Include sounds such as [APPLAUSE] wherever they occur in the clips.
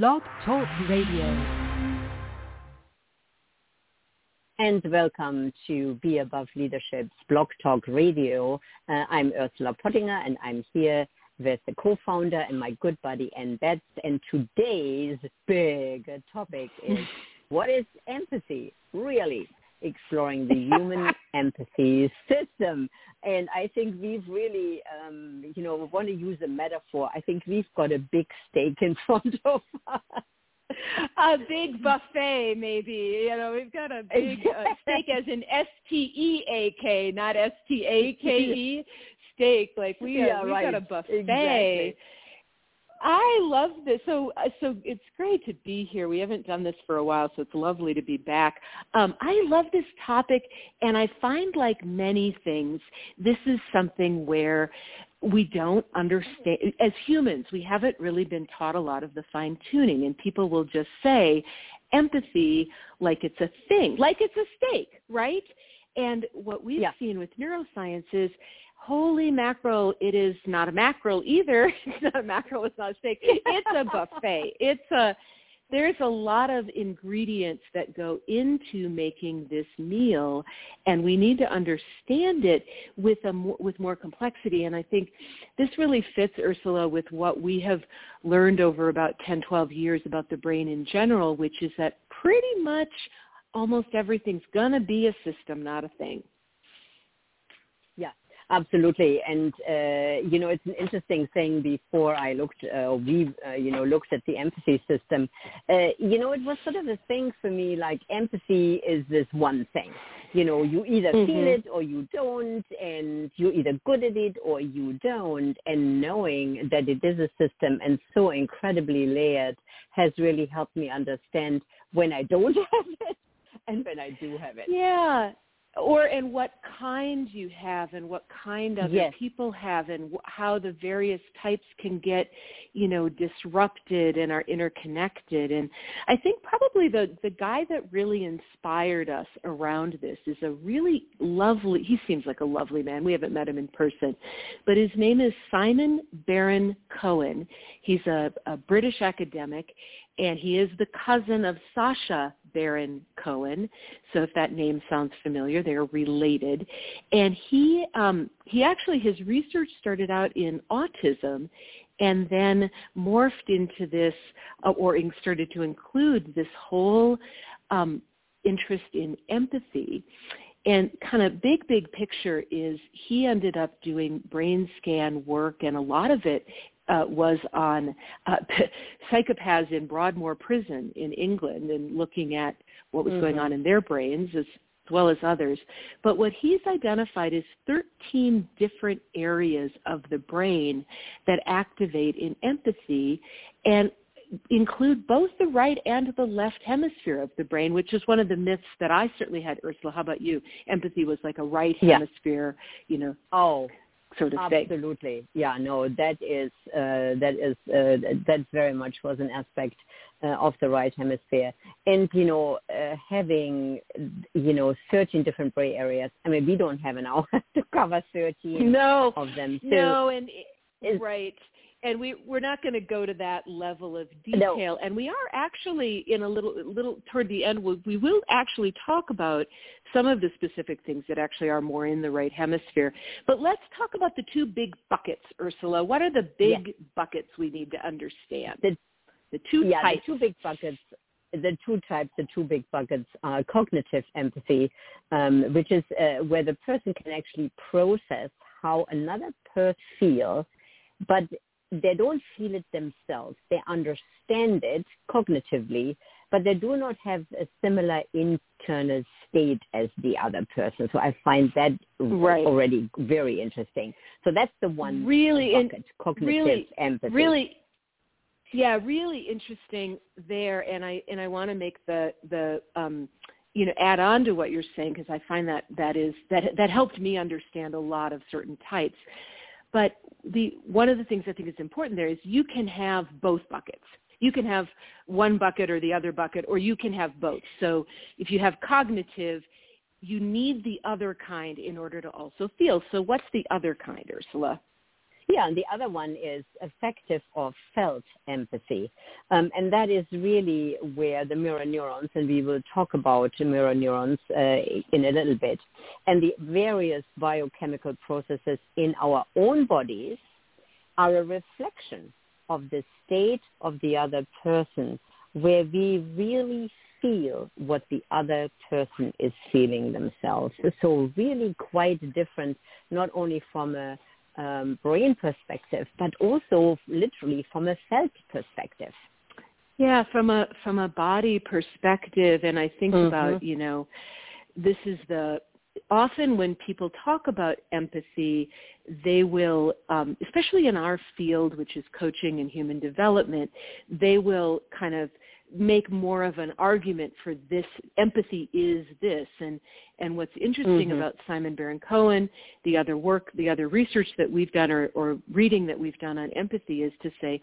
Blog Talk Radio. and welcome to BEabove Leadership's Blog Talk Radio. Uh, I'm Ursula Pottinger and I'm here with the co-founder and my good buddy Ann Betts. And today's big topic is [LAUGHS] what is empathy really? Exploring the human [LAUGHS] empathy system. And I think we've really, um, you know, want to use a metaphor. I think we've got a big steak in front of us a big buffet, maybe. You know, we've got a big uh, [LAUGHS] steak as in S T E A K, not S T A K E [LAUGHS] steak. Like we, uh, yeah, we've right. got a buffet. Exactly. I love this. So, uh, so it's great to be here. We haven't done this for a while, so it's lovely to be back. Um, I love this topic, and I find, like many things, this is something where we don't understand as humans we haven't really been taught a lot of the fine tuning and people will just say empathy like it's a thing like it's a steak right and what we've Yeah. seen with neuroscience is holy mackerel it is not a mackerel either. [LAUGHS] It's not a mackerel it's not a steak. It's a buffet. [LAUGHS] It's a there's a lot of ingredients that go into making this meal and we need to understand it with a with more complexity. And i think this really fits ursula with what we have learned over about 10 12 years about the brain in general which is that pretty much almost everything's going to be a system not a thing Absolutely, and uh, you know it's an interesting thing. Before I looked, uh, we uh, you know looked at the empathy system. Uh, you know, it was sort of a thing for me. Like empathy is this one thing. You know, you either feel Mhm. it or you don't, and you're either good at it or you don't. And knowing that it is a system and so incredibly layered has really helped me understand when I don't [LAUGHS] have it and when I do have it. Yeah. Or and what kind you have and what kind other Yes. people have and how the various types can get, you know, disrupted and are interconnected. And I think probably the, the guy that really inspired us around this is a really lovely, he seems like a lovely man. We haven't met him in person, but his name is Simon Baron Cohen. He's a, a British academic and he is the cousin of Sasha Baron Cohen. So if that name sounds familiar, they're related. And he um, he actually his research started out in autism, and then morphed into this, uh, or started to include this whole um, interest in empathy. And kind of big, big picture is he ended up doing brain scan work, and a lot of it uh, was on uh, [LAUGHS] psychopaths in Broadmoor Prison in England and looking at what was going Mhm. on in their brains as, as well as others. But what he's identified is 13 different areas of the brain that activate in empathy and include both the right and the left hemisphere of the brain, which is one of the myths that I certainly had, Ursula. How about you? Empathy was like a right Yeah. hemisphere, you know, Oh, so to say. Absolutely. Yeah, no, that is, uh, that is, uh, that very much was an aspect uh, of the right hemisphere. And, you know, uh, having, you know, 13 different brain areas. I mean, we don't have an hour [LAUGHS] to cover 13 No, of them. So no, and is- right. And we we're not going to go to that level of No. detail. And we are actually in a little little toward the end. We, we will actually talk about some of the specific things that actually are more in the right hemisphere. But let's talk about the two big buckets, Ursula. What are the big buckets we need to understand? The- the two yeah, types. the two big buckets, the two types, the two big buckets are cognitive empathy, um, which is uh, where the person can actually process how another person feels, but they don't feel it themselves. They understand it cognitively, but they do not have a similar internal state as the other person. So I find that Right. already very interesting. So that's the one Really in- cognitive really- empathy. really yeah really interesting there and i and i want to make the the um you know add on to what you're saying because i find that that is that that helped me understand a lot of certain types but the one of the things i think is important there is you can have both buckets. You can have one bucket or the other bucket or you can have both. So if you have cognitive you need the other kind in order to also feel. So what's the other kind ursula Yeah, and the other one is affective or felt empathy. Um, and that is really where the mirror neurons, and we will talk about mirror neurons uh, in a little bit, and the various biochemical processes in our own bodies are a reflection of the state of the other person, where we really feel what the other person is feeling themselves. So really quite different, not only from a um, brain perspective, but also literally from a felt perspective. Yeah, from a from a body perspective, and I think mm-hmm. about you know, this is the often when people talk about empathy, they will, um, especially in our field, which is coaching and human development, they will kind of make more of an argument for this empathy is this. And and what's interesting mm-hmm. about Simon Baron Cohen the other work the other research that we've done or, or reading that we've done on empathy is to say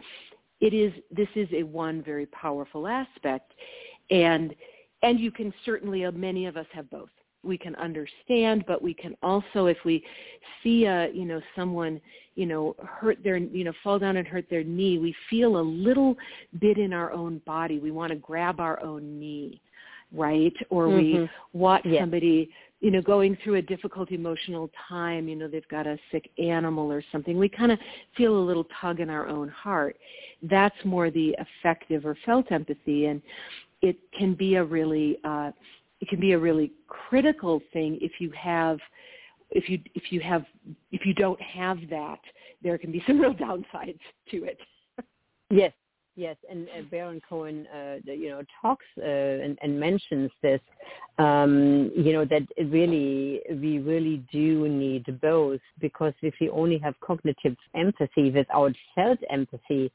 it is this is a one very powerful aspect. And and you can certainly uh, many of us have both we can understand, but we can also, if we see a, you know, someone, you know, hurt their, you know, fall down and hurt their knee, we feel a little bit in our own body. We want to grab our own knee, right? Or mm-hmm. we watch yeah. somebody, you know, going through a difficult emotional time, you know, they've got a sick animal or something. We kind of feel a little tug in our own heart. That's more the affective or felt empathy. And it can be a really, uh, it can be a really critical thing if you have if you if you have if you don't have that there can be [LAUGHS] some real downsides to it. Yes yes. And uh, baron cohen uh, you know talks uh, and, and mentions this um, you know that really we really do need both because if we only have cognitive empathy without felt empathy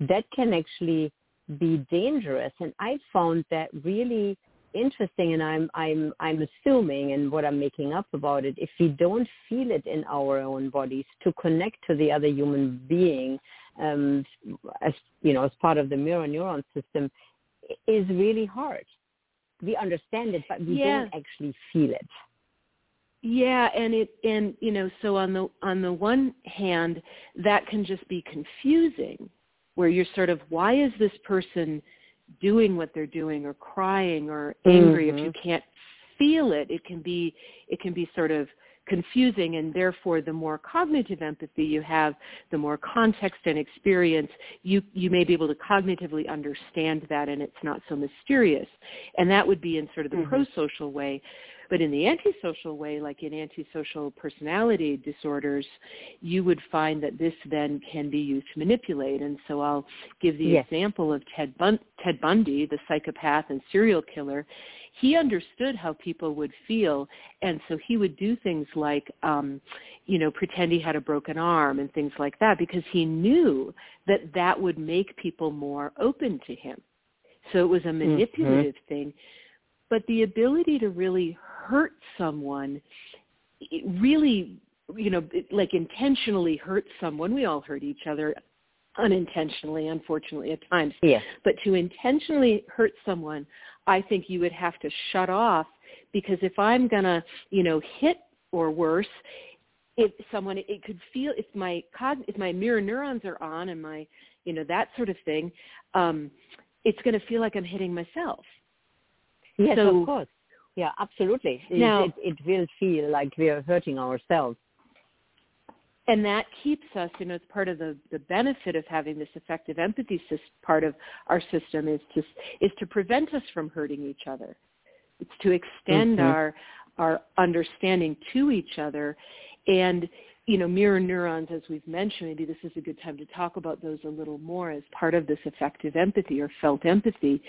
that can actually be dangerous. And i found that really interesting and I'm I'm I'm assuming and what I'm making up about it, if we don't feel it in our own bodies to connect to the other human being um, as you know, as part of the mirror neuron system is really hard. We understand it but we yeah. don't actually feel it. Yeah, and it and you know, so on the on the one hand that can just be confusing where you're sort of why is this person doing what they're doing or crying or angry mm-hmm. if you mm-hmm. can't feel it it can be it can be sort of confusing and therefore the more cognitive empathy you have the more context and experience you you may be able to cognitively understand that and it's not so mysterious and that would be in sort of the mm-hmm. pro-social way but in the antisocial way, like in antisocial personality disorders, you would find that this then can be used to manipulate. And so I'll give the yes. example of Ted, Bun- Ted Bundy, the psychopath and serial killer. He understood how people would feel, and so he would do things like, um, you know, pretend he had a broken arm and things like that because he knew that that would make people more open to him. So it was a mm-hmm. manipulative mm-hmm. thing but the ability to really hurt someone really you know like intentionally hurt someone. We all hurt each other unintentionally unfortunately at times. Yes. but to intentionally hurt someone i think you would have to shut off because if i'm going to you know hit or worse if someone it could feel if my if my mirror neurons are on and my you know that sort of thing um it's going to feel like i'm hitting myself Yes, so, of course. Yeah, absolutely. It, now, it, it will feel like we are hurting ourselves. And that keeps us, you know, it's part of the, the benefit of having this affective empathy system, part of our system is to, is to prevent us from hurting each other. It's to extend mm-hmm. our, our understanding to each other. And you know, mirror neurons, as we've mentioned, maybe this is a good time to talk about those a little more as part of this affective empathy or felt empathy.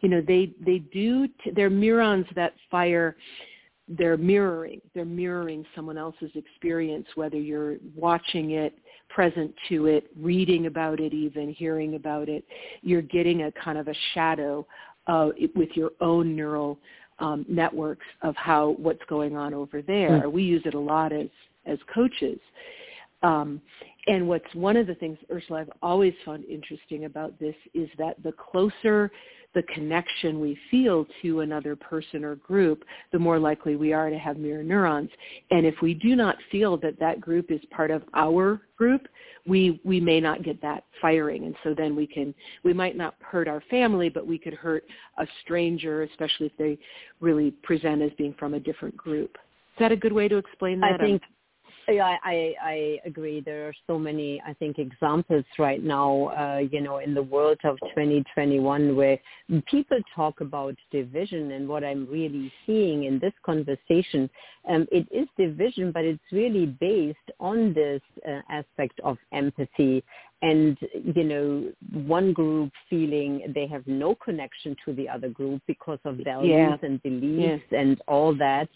You know, they they do t- they're neurons that fire. They're mirroring. They're mirroring someone else's experience, whether you're watching it, present to it, reading about it, even hearing about it. You're getting a kind of a shadow uh, with your own neural um, networks of how what's going on over there. Mm. We use it a lot as as coaches. Um, and what's one of the things, Ursula, I've always found interesting about this is that the closer, the connection we feel to another person or group, the more likely we are to have mirror neurons. And if we do not feel that that group is part of our group, we we may not get that firing and so then we can we might not hurt our family but we could hurt a stranger especially if they really present as being from a different group is that a good way to explain that i think yeah, I, I agree. There are so many, I think, examples right now, uh, you know, in the world of 2021 where people talk about division and what I'm really seeing in this conversation, um, it is division, but it's really based on this uh, aspect of empathy and, you know, one group feeling they have no connection to the other group because of values yeah. and beliefs yeah. and all that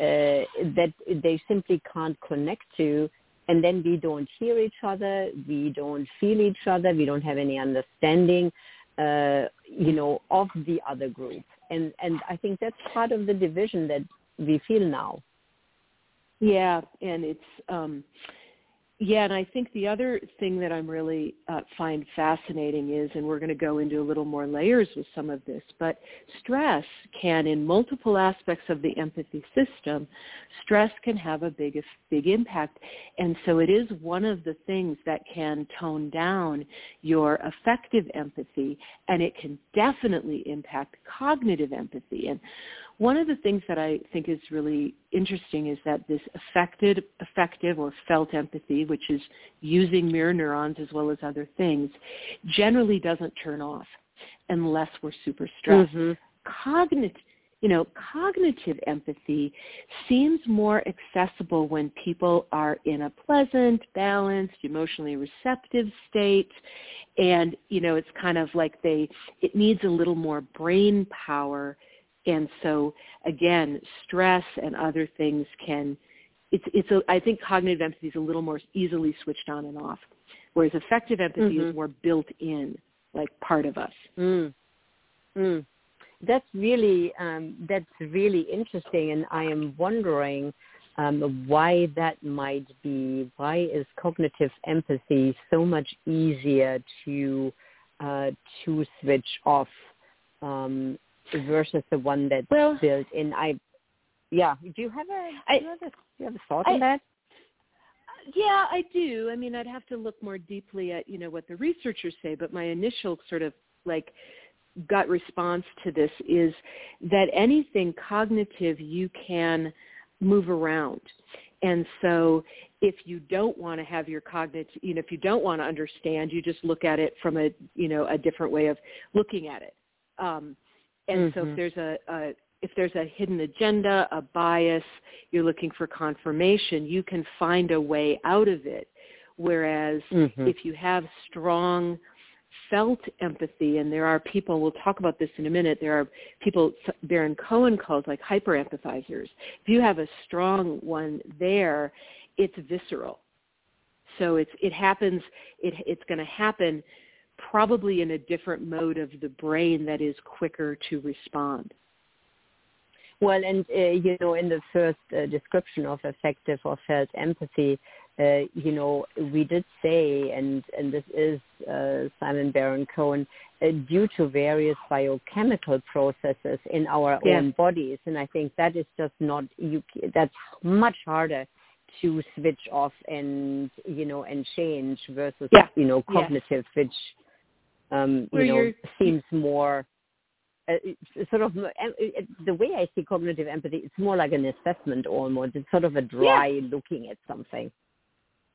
uh, that they simply can't connect to and then we don't hear each other, we don't feel each other, we don't have any understanding, uh, you know, of the other group. And and I think that's part of the division that we feel now. Yeah, and it's um yeah, and I think the other thing that I'm really uh, find fascinating is, and we're going to go into a little more layers with some of this, but stress can, in multiple aspects of the empathy system, stress can have a big, big impact. And so it is one of the things that can tone down your affective empathy, and it can definitely impact cognitive empathy. And one of the things that I think is really interesting is that this affected, affective or felt empathy, which is using mirror neurons as well as other things, generally doesn't turn off unless we're super stressed. Mm-hmm. Cognitive, you know, cognitive empathy seems more accessible when people are in a pleasant, balanced, emotionally receptive state. And, you know, it's kind of like they, it needs a little more brain power and so again, stress and other things can, it's, it's a, I think cognitive empathy is a little more easily switched on and off, whereas affective empathy mm-hmm. is more built in, like part of us. Mm. Mm. That's really, um, that's really interesting and I am wondering um, why that might be. Why is cognitive empathy so much easier to uh, to switch off um, versus the one that's well, built in. I, yeah. Do you have a I, do you have a, do you have a thought I, on that? Yeah, I do. I mean, I'd have to look more deeply at you know what the researchers say, but my initial sort of like gut response to this is that anything cognitive you can move around. And so if you don't want to have your cognitive, you know, if you don't want to understand, you just look at it from a, you know, a different way of looking at it. Um, and mm-hmm. so if mm-hmm. there's a, a if there's a hidden agenda, a bias, you're looking for confirmation, you can find a way out of it. Whereas mm-hmm. if you have strong felt empathy, and there are people, we'll talk about this in a minute, there are people Baron Cohen calls like hyper-empathizers. If you have a strong one there, it's visceral. So it's, it happens, it, it's going to happen probably in a different mode of the brain that is quicker to respond. Well, and uh, you know, in the first uh, description of affective or felt empathy, uh, you know, we did say, and and this is uh, Simon Baron Cohen, uh, due to various biochemical processes in our yeah. own bodies, and I think that is just not you. That's much harder to switch off and you know and change versus yeah. you know cognitive, which um, you know, [LAUGHS] seems more uh, sort of uh, the way I see cognitive empathy. It's more like an assessment almost. It's sort of a dry yeah. looking at something.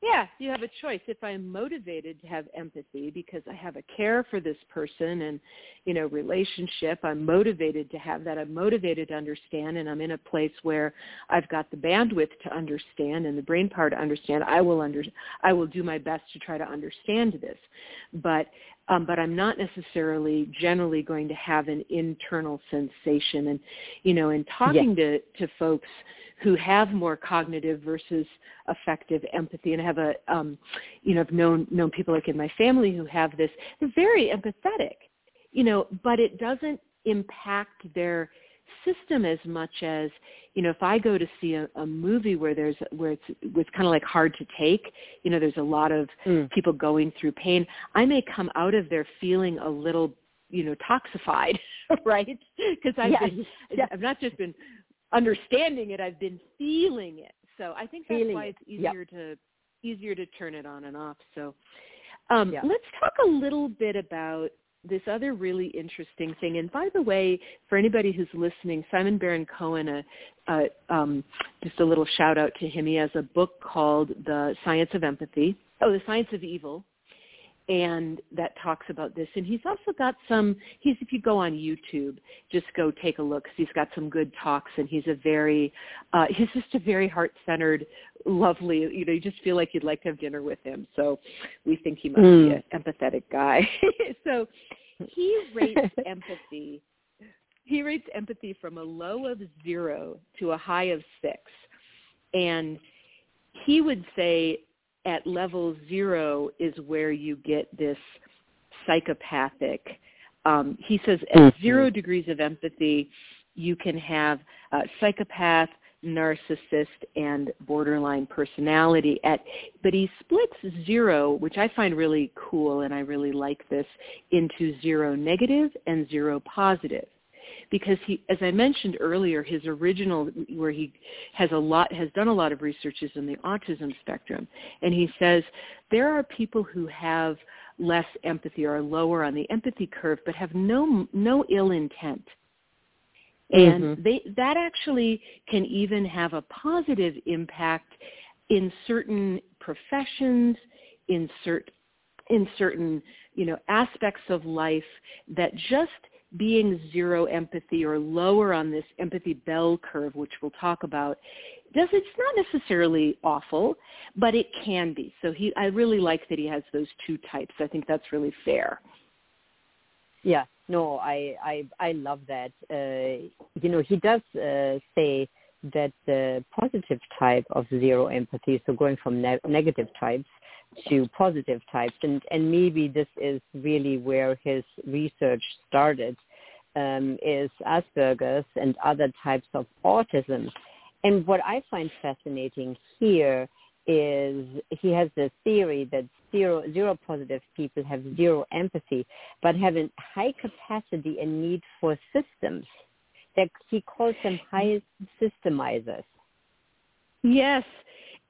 Yeah, you have a choice. If I'm motivated to have empathy because I have a care for this person and, you know, relationship, I'm motivated to have that. I'm motivated to understand and I'm in a place where I've got the bandwidth to understand and the brain power to understand. I will under I will do my best to try to understand this. But um, but I'm not necessarily generally going to have an internal sensation. And, you know, in talking yeah. to, to folks who have more cognitive versus affective empathy, and I have a, um, you know, I've known, known people like in my family who have this, they're very empathetic, you know, but it doesn't impact their system as much as you know if i go to see a, a movie where there's where it's it's kind of like hard to take you know there's a lot of mm. people going through pain i may come out of there feeling a little you know toxified, [LAUGHS] right? Because I've yes. been yes. I've not just been understanding it, I've been feeling it. So I think that's feeling why it's easier yep. to easier to turn it on and off. So um, yeah. let's talk a little bit about this other really interesting thing. And by the way, for anybody who's listening, Simon Baron Cohen, uh, uh, um, just a little shout out to him. He has a book called The Science of Empathy. Oh, The Science of Evil and that talks about this. And he's also got some. He's if you go on YouTube, just go take a look. Cause he's got some good talks, and he's a very, uh, he's just a very heart-centered, lovely. You know, you just feel like you'd like to have dinner with him. So we think he must mm. be an empathetic guy. [LAUGHS] so he rates [LAUGHS] empathy. He rates empathy from a low of zero to a high of six, and he would say at level zero is where you get this psychopathic. Um, he says at mm-hmm. zero degrees of empathy, you can have uh, psychopath, narcissist, and borderline personality. At but he splits zero, which I find really cool, and I really like this, into zero negative and zero positive because he, as I mentioned earlier, his original, where he has a lot, has done a lot of research is in the autism spectrum. And he says there are people who have less empathy or are lower on the empathy curve, but have no, no ill intent. And mm-hmm. they, that actually can even have a positive impact in certain professions, in, cert, in certain you know aspects of life that just being zero empathy or lower on this empathy bell curve, which we'll talk about, does it's not necessarily awful, but it can be. So he, I really like that he has those two types. I think that's really fair. Yeah, no, I I I love that. Uh, you know, he does uh, say that the positive type of zero empathy, so going from ne- negative types to positive types, and and maybe this is really where his research started, um, is Asperger's and other types of autism. And what I find fascinating here is he has this theory that zero zero positive people have zero empathy, but have a high capacity and need for systems. That he calls them high systemizers. Yes,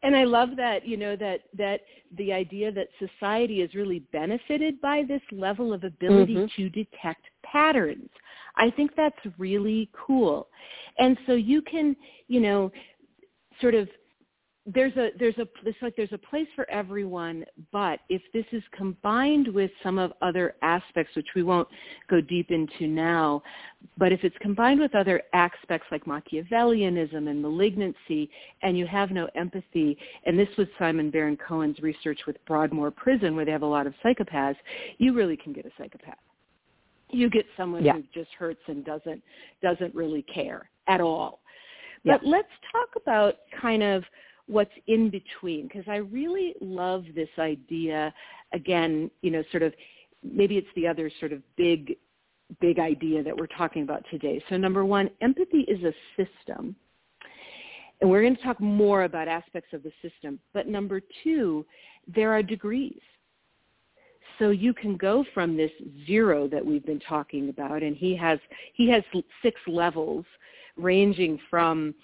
and I love that, you know, that that the idea that society is really benefited by this level of ability mm-hmm. to detect patterns. I think that's really cool. And so you can, you know, sort of there's a there's a it's like there's a place for everyone but if this is combined with some of other aspects which we won't go deep into now but if it's combined with other aspects like machiavellianism and malignancy and you have no empathy and this was simon baron cohen's research with broadmoor prison where they have a lot of psychopaths you really can get a psychopath you get someone yeah. who just hurts and doesn't doesn't really care at all but yeah. let's talk about kind of what's in between because I really love this idea again, you know, sort of maybe it's the other sort of big big idea that we're talking about today. So number 1, empathy is a system. And we're going to talk more about aspects of the system. But number 2, there are degrees. So you can go from this zero that we've been talking about and he has he has six levels ranging from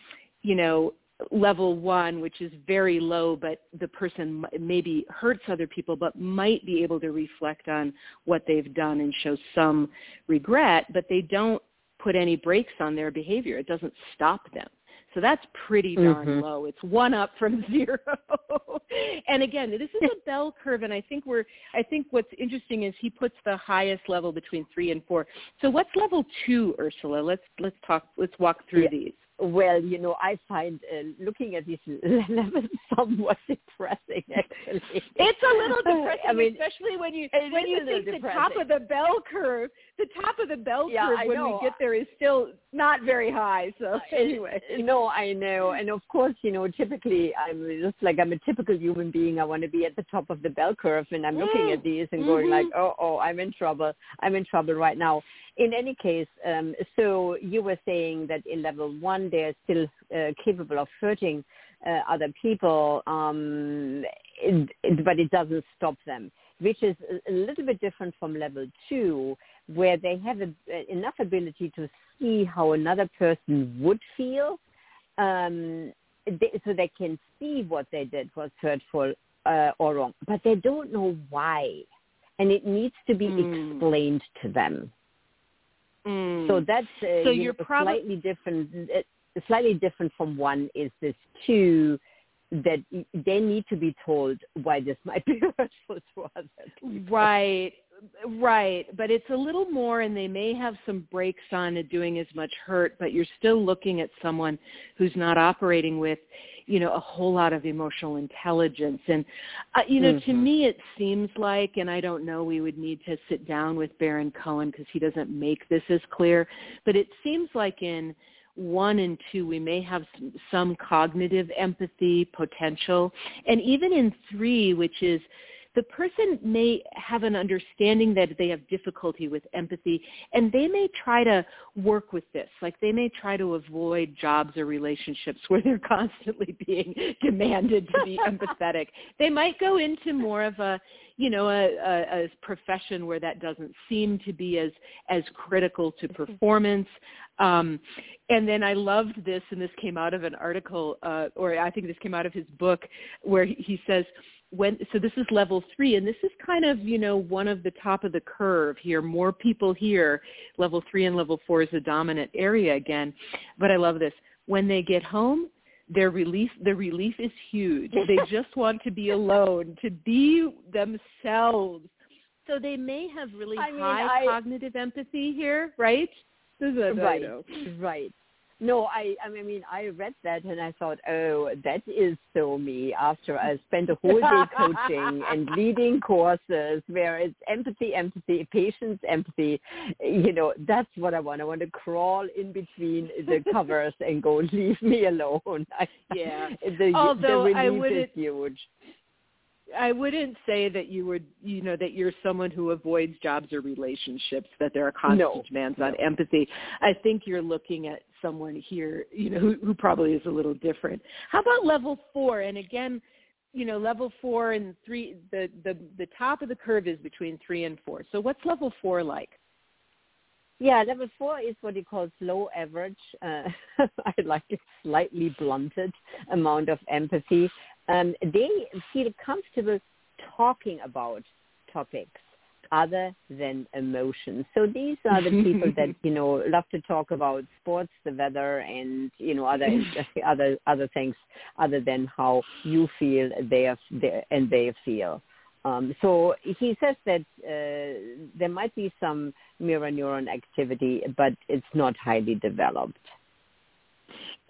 you know level one, which is very low, but the person maybe hurts other people, but might be able to reflect on what they've done and show some regret, but they don't put any brakes on their behavior. It doesn't stop them. So that's pretty darn mm-hmm. low. It's one up from [LAUGHS] zero. and again, this is a bell curve, and I think we're. I think what's interesting is he puts the highest level between three and four. So what's level two, Ursula? Let's let's talk. Let's walk through yeah. these. Well, you know, I find uh, looking at these [LAUGHS] levels somewhat depressing. Actually, it's a little [LAUGHS] depressing, I mean, especially when you when you think the top of the bell curve, the top of the bell yeah, curve I when know. we get there is still not very high. So [LAUGHS] anyway, no, I know, and of course, you know, typically I'm just like I'm a typical human being. I want to be at the top of the bell curve, and I'm looking at these and going mm-hmm. like, oh, oh, I'm in trouble. I'm in trouble right now in any case, um, so you were saying that in level one they're still uh, capable of hurting uh, other people, um, it, it, but it doesn't stop them, which is a little bit different from level two, where they have a, enough ability to see how another person would feel, um, they, so they can see what they did was hurtful uh, or wrong, but they don't know why, and it needs to be mm. explained to them. Mm. So that's uh, so you you're know, prob- slightly different. Slightly different from one is this two that they need to be told why this [LAUGHS] might be hurtful to others. Right, right. But it's a little more, and they may have some brakes on it doing as much hurt, but you're still looking at someone who's not operating with, you know, a whole lot of emotional intelligence. And, uh, you know, mm-hmm. to me it seems like, and I don't know, we would need to sit down with Baron Cohen because he doesn't make this as clear, but it seems like in one and two, we may have some, some cognitive empathy potential. And even in three, which is the person may have an understanding that they have difficulty with empathy and they may try to work with this. Like they may try to avoid jobs or relationships [LAUGHS] where they're constantly being demanded to be empathetic. [LAUGHS] They might go into more of a you know a, a, a profession where that doesn't seem to be as as critical to performance. Um, and then I loved this, and this came out of an article, uh, or I think this came out of his book, where he says, when so this is level three and this is kind of you know one of the top of the curve here. More people here. Level three and level four is the dominant area again. But i love this. When they get home their relief the relief is huge. [LAUGHS] They just want to be alone to be themselves. So they may have really I mean, high I, cognitive empathy here right? Right. [LAUGHS] Right no, I I mean I read that and I thought, oh, that is so me. After I spent a whole day [LAUGHS] coaching and leading courses where it's empathy, empathy, patience, empathy. You know, that's what I want. I want to crawl in between the [LAUGHS] covers and go, leave me alone. [LAUGHS] Yeah. the, Although the I would is huge. I wouldn't say that you would, you know, that you're someone who avoids jobs or relationships, that there are constant no, demands no. on empathy. I think you're looking at someone here, you know, who, who probably is a little different. How about level four? And again, you know, level four and three, the, the, the top of the curve is between three and four. So what's level four like? Yeah, level four is what he calls low average. Uh, [LAUGHS] I like a slightly blunted amount of empathy. Um, they feel comfortable talking about topics other than emotions. So these are the people that [LAUGHS] you know love to talk about sports, the weather, and you know other [LAUGHS] other other things other than how you feel they are, they, and they feel. Um, so he says that uh, there might be some mirror neuron activity, but it's not highly developed.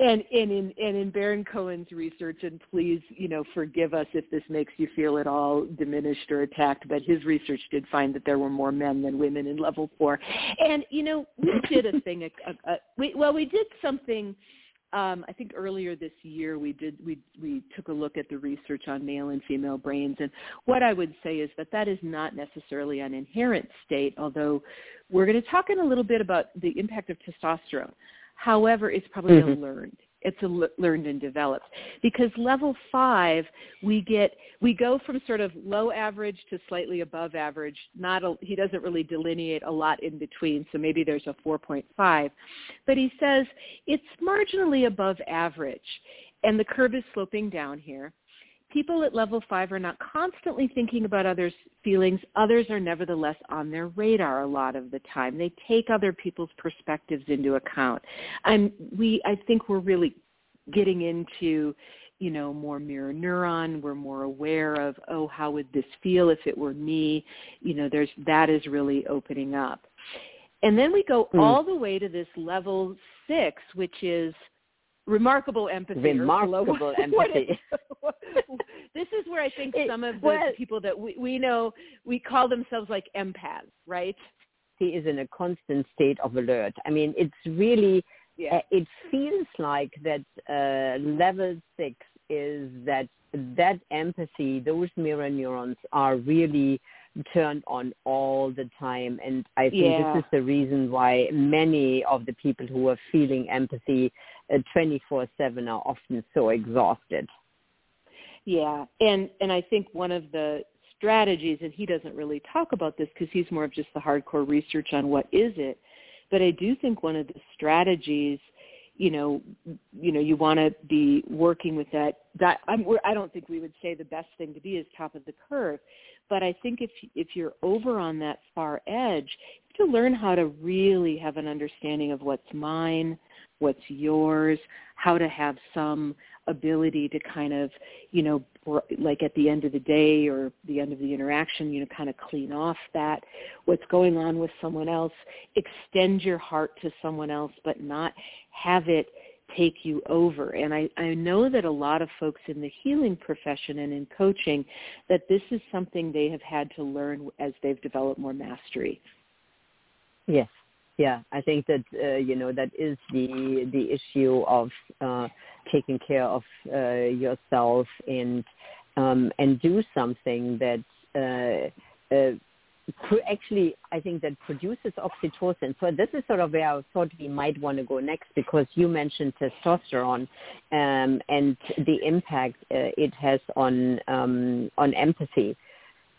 And, in and in Baron Cohen's research, and please, you know, forgive us if this makes you feel at all diminished or attacked, but his research did find that there were more men than women in level four. And you know, we did a thing. A, a, we, well, we did something um, I think earlier this year we did we we took a look at the research on male and female brains, and what I would say is that that is not necessarily an inherent state. Although we're going to talk in a little bit about the impact of testosterone. However, it's probably mm-hmm. a learned it's a learned and developed. Because level five we get we go from sort of low average to slightly above average. Not a, he doesn't really delineate a lot in between so maybe there's a 4.5 but he says it's marginally above average and the curve is sloping down here people at level five are not constantly thinking about others' feelings. Others are nevertheless on their radar a lot of the time. They take other people's perspectives into account. And we, I think we're really getting into, you know, more mirror neuron. We're more aware of, oh, how would this feel if it were me? You know, there's, that is really opening up. And then we go mm. all the way to this level six, which is remarkable empathy. Remarkable [LAUGHS] empathy. [LAUGHS] this is where I think it, some of the well, people that we, we know, we call themselves like empaths, right? He is in a constant state of alert. I mean, it's really, yeah. uh, it feels like that uh, level six is that that empathy, those mirror neurons are really turned on all the time. And I think yeah. this is the reason why many of the people who are feeling empathy Uh, 24-7 are often so exhausted. Yeah, and and I think one of the strategies, and he doesn't really talk about this because he's more of just the hardcore research on what is it. But I do think one of the strategies – you know, you know, you want to be working with that. That I'm, I don't think we would say the best thing to be is top of the curve, but I think if if you're over on that far edge, you have to learn how to really have an understanding of what's mine, what's yours, how to have some ability to kind of, you know, like at the end of the day or the end of the interaction, you know, kind of clean off that what's going on with someone else, extend your heart to someone else, but not have it take you over. And I, I know that a lot of folks in the healing profession and in coaching, that this is something they have had to learn as they've developed more mastery. Yes, yeah, I think that uh, you know that is the the issue of uh, taking care of uh, yourself and um, and do something that uh, uh, actually I think that produces oxytocin. So this is sort of where I thought we might want to go next because you mentioned testosterone um, and the impact uh, it has on um, on empathy.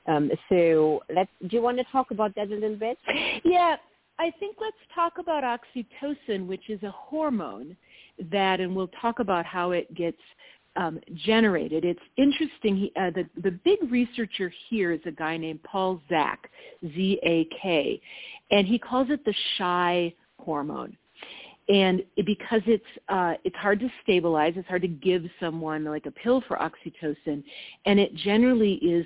Um, so. Do you want to talk about that a little bit? Yeah, I think let's talk about oxytocin, which is a hormone that, and we'll talk about how it gets um, generated. It's interesting. He, uh, the the big researcher here is a guy named Paul Zak, Z-A-K, and he calls it the shy hormone. And because it's uh, it's hard to stabilize, it's hard to give someone like a pill for oxytocin, and it generally is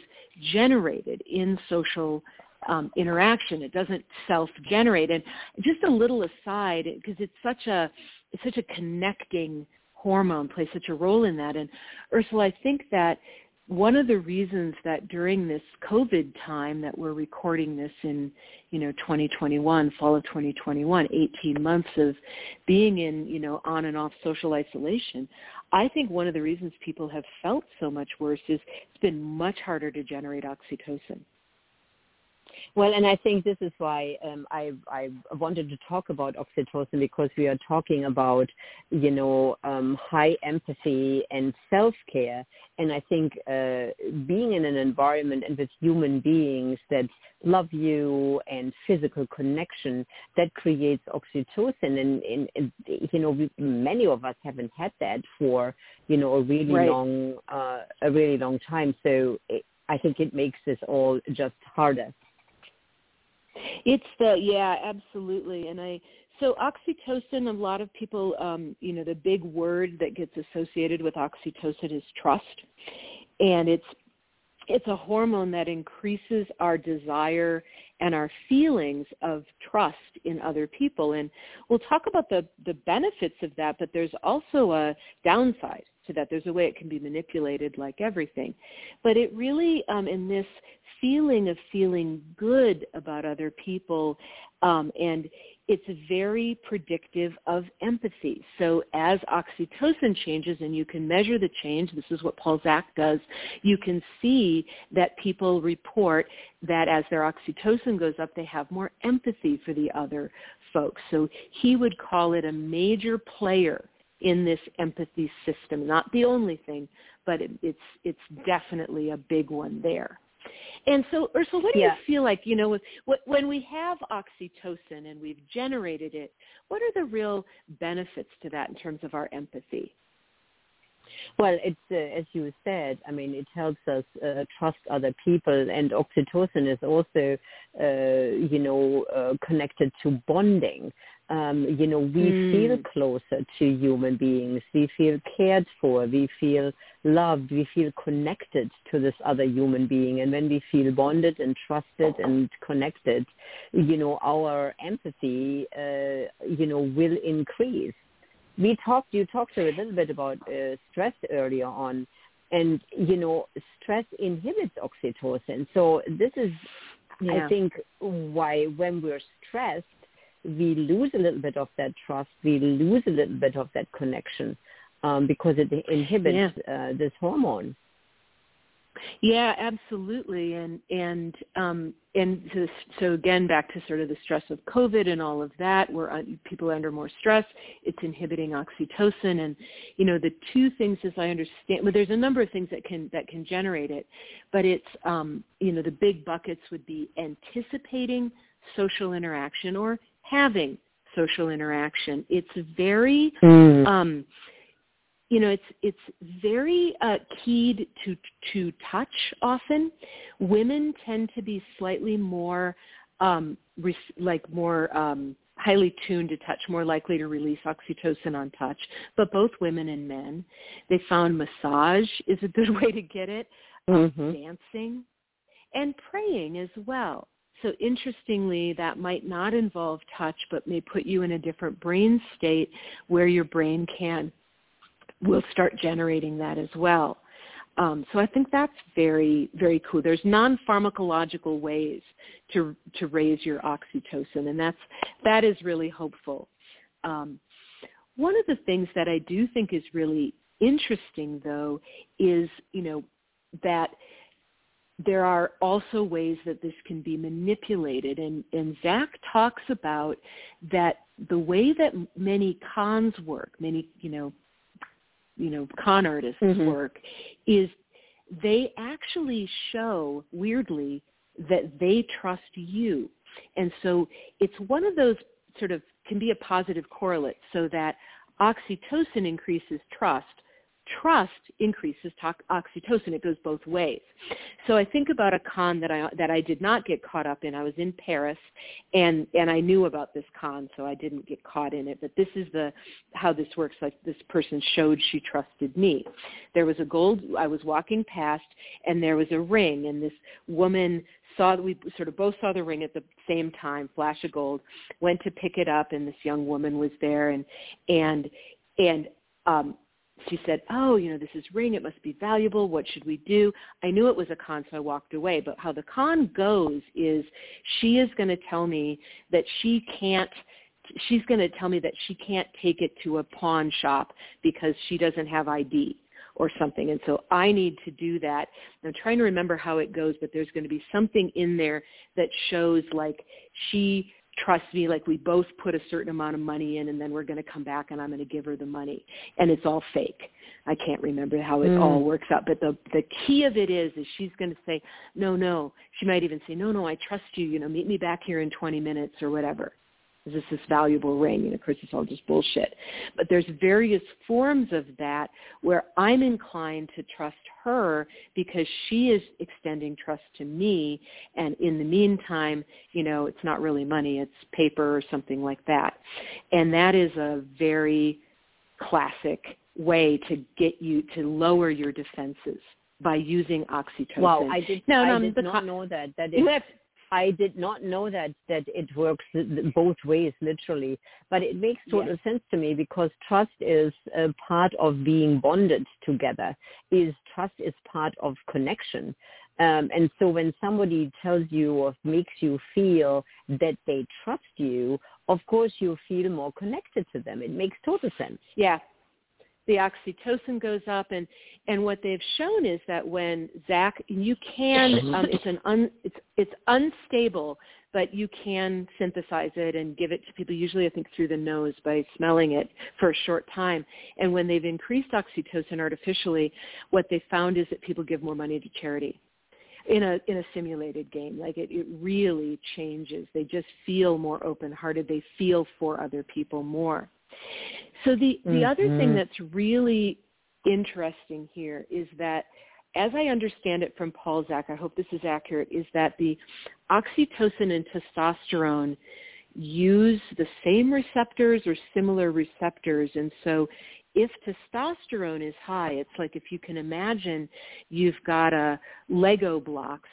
generated in social um, interaction. It doesn't self-generate. And just a little aside, because it's such a it's such a connecting hormone, plays such a role in that. And Ursula, I think that one of the reasons that during this COVID time that we're recording this in, you know, 2021, fall of 2021, 18 months of being in, you know, on and off social isolation, I think one of the reasons people have felt so much worse is it's been much harder to generate oxytocin. Well, and I think this is why um, I, I wanted to talk about oxytocin because we are talking about, you know, um, high empathy and self-care. And I think uh, being in an environment and with human beings that love you and physical connection, that creates oxytocin. And, and, and you know, we, many of us haven't had that for, you know, a really right. long, uh, a really long time. So it, I think it makes this all just harder. It's the yeah, absolutely. And I so oxytocin, a lot of people, um, you know, the big word that gets associated with oxytocin is trust, and it's it's a hormone that increases our desire and our feelings of trust in other people. And we'll talk about the, the benefits of that, but there's also a downside to that. There's a way it can be manipulated like everything. But it really, um, in this feeling of feeling good about other people um, and it's very predictive of empathy. So as oxytocin changes, and you can measure the change, this is what Paul Zak does, you can see that people report that as their oxytocin goes up, they have more empathy for the other folks. So he would call it a major player in this empathy system. Not the only thing, but it, it's, it's definitely a big one there. And so, Ursula, what do yeah. you feel like, you know, with, when we have oxytocin and we've generated it, what are the real benefits to that in terms of our empathy? Well, it's uh, as you said. I mean, it helps us uh, trust other people, and oxytocin is also, uh, you know, uh, connected to bonding um, you know, we mm. feel closer to human beings. We feel cared for. We feel loved. We feel connected to this other human being. And when we feel bonded and trusted and connected, you know, our empathy, uh, you know, will increase. We talked, you talked a little bit about uh, stress earlier on. And, you know, stress inhibits oxytocin. So this is, yeah. I think, why when we're stressed, we lose a little bit of that trust. We lose a little bit of that connection um, because it inhibits yeah. uh, this hormone. Yeah, absolutely. And and um, and to, so again, back to sort of the stress of COVID and all of that, where people are under more stress, it's inhibiting oxytocin. And you know, the two things, as I understand, well, there's a number of things that can that can generate it, but it's um, you know, the big buckets would be anticipating social interaction or having social interaction. It's very mm. um, you know it's it's very uh, keyed to to touch often women tend to be slightly more um re- like more um highly tuned to touch more likely to release oxytocin on touch but both women and men they found massage is a good [LAUGHS] way to get it um, mm-hmm. dancing and praying as well so interestingly, that might not involve touch, but may put you in a different brain state where your brain can will start generating that as well. Um, so I think that's very, very cool. There's non-pharmacological ways to to raise your oxytocin, and that's that is really hopeful. Um, one of the things that I do think is really interesting, though, is you know that there are also ways that this can be manipulated, and and Zak talks about that the way that many cons work, many you know you know con artists mm-hmm. work is they actually show weirdly that they trust you and so it's one of those sort of can be a positive correlate so that oxytocin increases trust trust increases oxytocin. It goes both ways. So I think about a con that I that I did not get caught up in. I was in Paris, and and I knew about this con, so I didn't get caught in it. But this is the how this works. Like this person showed she trusted me. There was a gold. I was walking past, and there was a ring, and this woman saw that we sort of both saw the ring at the same time, flash of gold. Went to pick it up, and this young woman was there, and and and um, she said, oh, you know, this is ring. It must be valuable. What should we do? I knew it was a con, so I walked away. But how the con goes is she is going to tell me that she can't she's going to tell me that she can't take it to a pawn shop because she doesn't have ID or something. And so I need to do that. I'm trying to remember how it goes, but there's going to be something in there that shows like she trust me like we both put a certain amount of money in and then we're going to come back and I'm going to give her the money and it's all fake. I can't remember how it mm. all works out, but the the key of it is is she's going to say, "No, no." She might even say, "No, no, I trust you, you know, meet me back here in 20 minutes or whatever." Is this this valuable ring? And of course, it's all just bullshit. But there's various forms of that where I'm inclined to trust her because she is extending trust to me. And in the meantime, you know, it's not really money, it's paper or something like that. And that is a very classic way to get you to lower your defenses by using oxytocin. Wow, I did, no, no, I did not know that. That is, I did not know that that it works both ways, literally. But it makes total yes. sense to me because trust is a part of being bonded together. Is trust is part of connection. Um, and so when somebody tells you or makes you feel that they trust you, of course you feel more connected to them. It makes total sense. Yeah, the oxytocin goes up and and what they've shown is that when Zak you can um, it's an un, it's it's unstable but you can synthesize it and give it to people usually I think through the nose by smelling it for a short time. And when they've increased oxytocin artificially what they found is that people give more money to charity in a in a simulated game. Like it, it really changes. They just feel more open hearted they feel for other people more so the, the mm-hmm. other thing mm-hmm. that's really interesting here is that as I understand it from Paul Zak, I hope this is accurate, is that the oxytocin and testosterone use the same receptors or similar receptors. And so if testosterone is high, it's like if you can imagine you've got a Lego blocks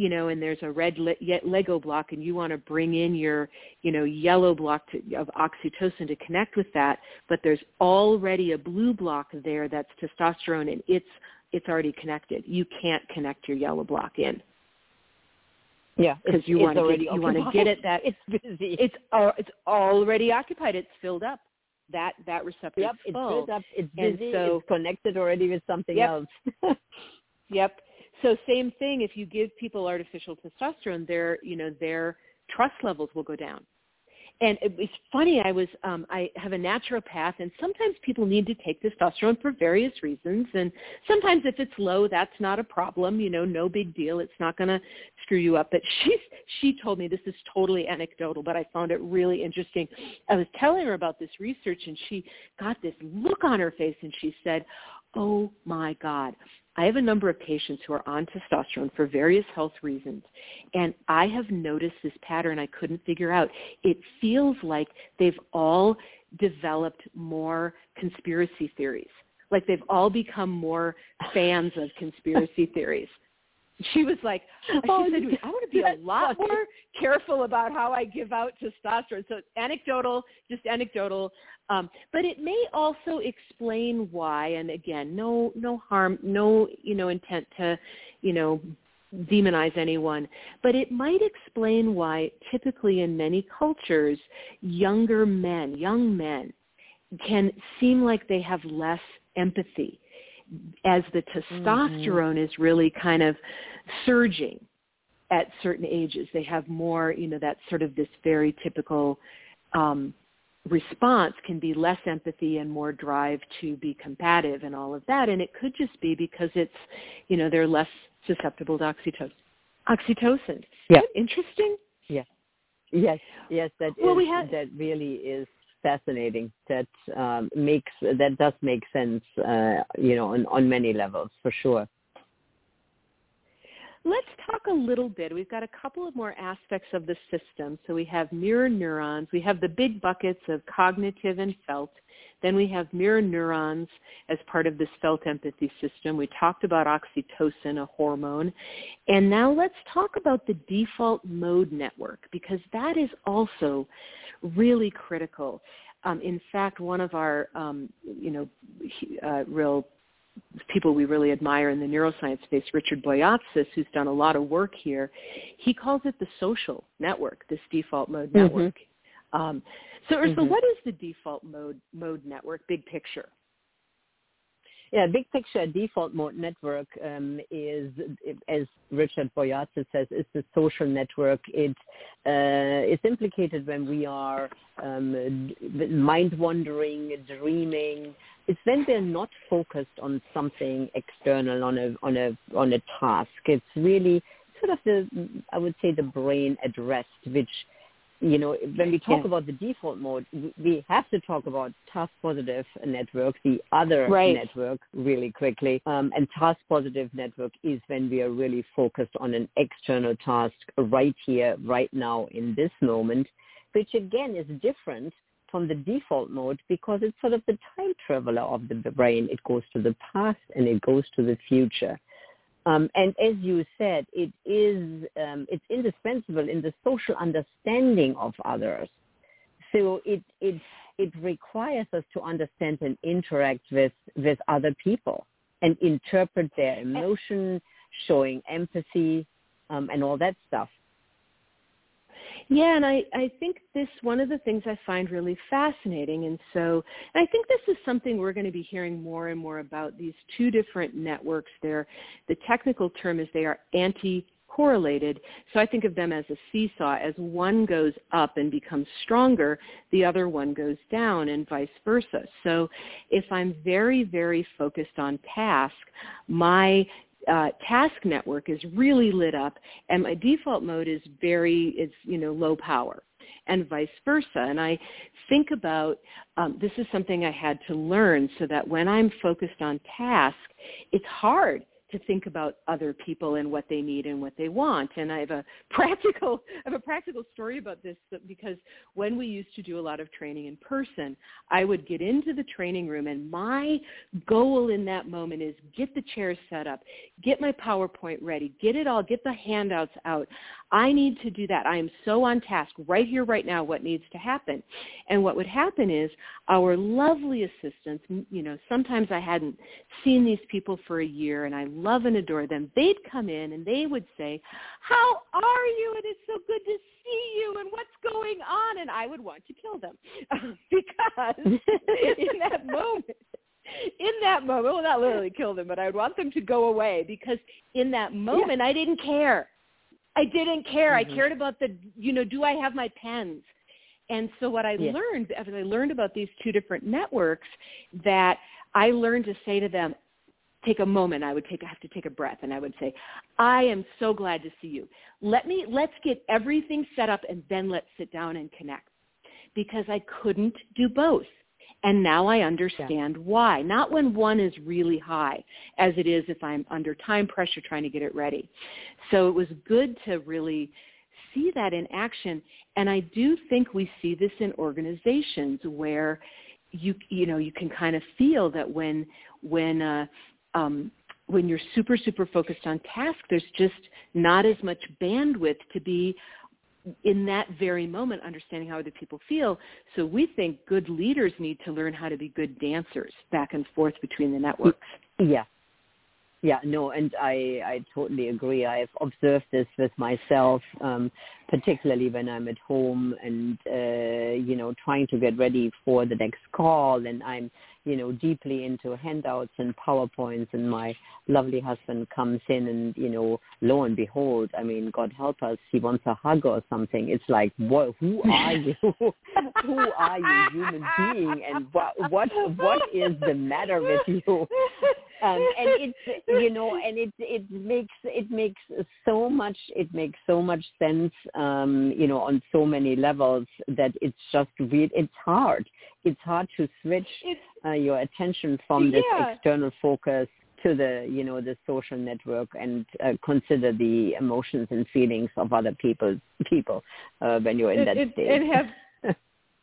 you know, and there's a red le- Lego block and you want to bring in your, you know, yellow block to, of oxytocin to connect with that, but there's already a blue block there that's testosterone and it's, it's already connected. You can't connect your yellow block in. Yeah, because you want to get, you want to get it that [LAUGHS] it's busy. It's uh, it's already occupied. It's filled up. That that receptor yep, it's filled up. It's busy. So, it's connected already with something yep. else. [LAUGHS] yep. So same thing. If you give people artificial testosterone, their you know their trust levels will go down and it was funny. I was um, I have a naturopath, and sometimes people need to take testosterone for various reasons, and sometimes if it's low, that's not a problem. You know, no big deal. It's not going to screw you up. But [LAUGHS] she she told me this is totally anecdotal, but I found it really interesting. I was telling her about this research, and she got this look on her face, and she said, "Oh my God, I have a number of patients who are on testosterone for various health reasons, and I have noticed this pattern I couldn't figure out. It feels like they've all developed more conspiracy theories. Like they've all become more fans of conspiracy [LAUGHS] theories [LAUGHS] she was like, she oh, said to me, I want to be a lot more careful about how I give out testosterone. So anecdotal, just anecdotal. Um, but it may also explain why, and again, no, no harm, no, you know, intent to, you know, demonize anyone, but it might explain why typically in many cultures, younger men, young men can seem like they have less empathy as the mm-hmm. testosterone mm-hmm. is really kind of surging at certain ages. They have more, you know, that sort of this very typical um, response can be less empathy and more drive to be combative and all of that. And it could just be because it's, you know, they're less susceptible to oxytocin. Oxytocin. Yeah. Interesting. Yes. Yes. Yes. That well, is, we have, that really is fascinating. That um, makes that does make sense, uh, you know, on, on many levels for sure. Let's talk a little bit. We've got a couple of more aspects of the system. So we have mirror neurons. We have the big buckets of cognitive and felt. Then we have mirror neurons as part of this felt empathy system. We talked about oxytocin, a hormone. And now let's talk about the default mode network because that is also really critical. Um, in fact, one of our, um, you know, uh, real people we really admire in the neuroscience space, Richard Boyatzis, who's done a lot of work here, he calls it the social network, this default mode mm-hmm. Um, so, Ursula, mm-hmm. what is the default mode mode network? Big picture. Yeah, big picture default mode network um, is, as Richard Boyatzis says, is the social network. It uh, is implicated when we are um, mind wandering, dreaming. It's when we're not focused on something external, on a on a on a task. It's really sort of the I would say the brain at rest, which you know, when we talk yeah. about the default mode, we have to talk about task positive network, the other right. network really quickly. Um, and task positive network is when we are really focused on an external task right here, right now in this moment, which again is different from the default mode because it's sort of the time traveler of the brain. It goes to the past and it goes to the future. Um, and as you said, it is um, it's indispensable in the social understanding of others. So it it it requires us to understand and interact with with other people and interpret their emotion, showing empathy, um, and all that stuff. Yeah, and I, I think this one of the things I find really fascinating, and so and I think this is something we're going to be hearing more and more about these two different networks. There, the technical term is they are anti correlated. So I think of them as a seesaw. As one goes up and becomes stronger, the other one goes down and vice versa. So if I'm very, very focused on task, my uh, task network is really lit up and my default mode is very, is, you know, low power and vice versa. And I think about, um, this is something I had to learn so that when I'm focused on task, it's hard to think about other people and what they need and what they want. And I have a [LAUGHS] practical I have a practical story about this because when we used to do a lot of training in person, I would get into the training room and my goal in that moment is get the chairs set up, get my PowerPoint ready, get it all, get the handouts out. I need to do that. I am so on task right here, right now, what needs to happen. And what would happen is our lovely assistants, you know, sometimes I hadn't seen these people for a year and I love and adore them. They'd come in and they would say, how are you? And it's so good to see you and what's going on? And I would want to kill them [LAUGHS] because [LAUGHS] in that moment, in that moment, well, not literally kill them, but I would want them to go away because in that moment, yeah. I didn't care. I didn't care. Mm-hmm. I cared about the, you know, do I have my pens? And so what I yeah. learned, as I learned about these two different networks, that I learned to say to them, take a moment. I would take, I have to take a breath, and I would say, I am so glad to see you. Let me, let's get everything set up, and then let's sit down and connect, because I couldn't do both. And now I understand yeah. why. Not when one is really high, as it is if I'm under time pressure trying to get it ready. So it was good to really see that in action. And I do think we see this in organizations where you you know you can kind of feel that when when uh, um, when you're super super focused on task, there's just not as much bandwidth to be in that very moment understanding how other people feel. So we think good leaders need to learn how to be good dancers back and forth between the networks. Yeah. Yeah, no, and I, I totally agree. I've observed this with myself, um, particularly when I'm at home and, uh, you know, trying to get ready for the next call and I'm you know, deeply into handouts and PowerPoints and my lovely husband comes in and, you know, lo and behold, I mean, God help us, he wants a hug or something. It's like, who are you? [LAUGHS] who are you, human being? And what, what, what is the matter with you? Um, and it's you know and it it makes it makes so much it makes so much sense um you know on so many levels that it's just it's hard it's hard to switch uh, your attention from this yeah. external focus to the you know the social network and uh, consider the emotions and feelings of other people people uh, when you're in it, that it, state. And have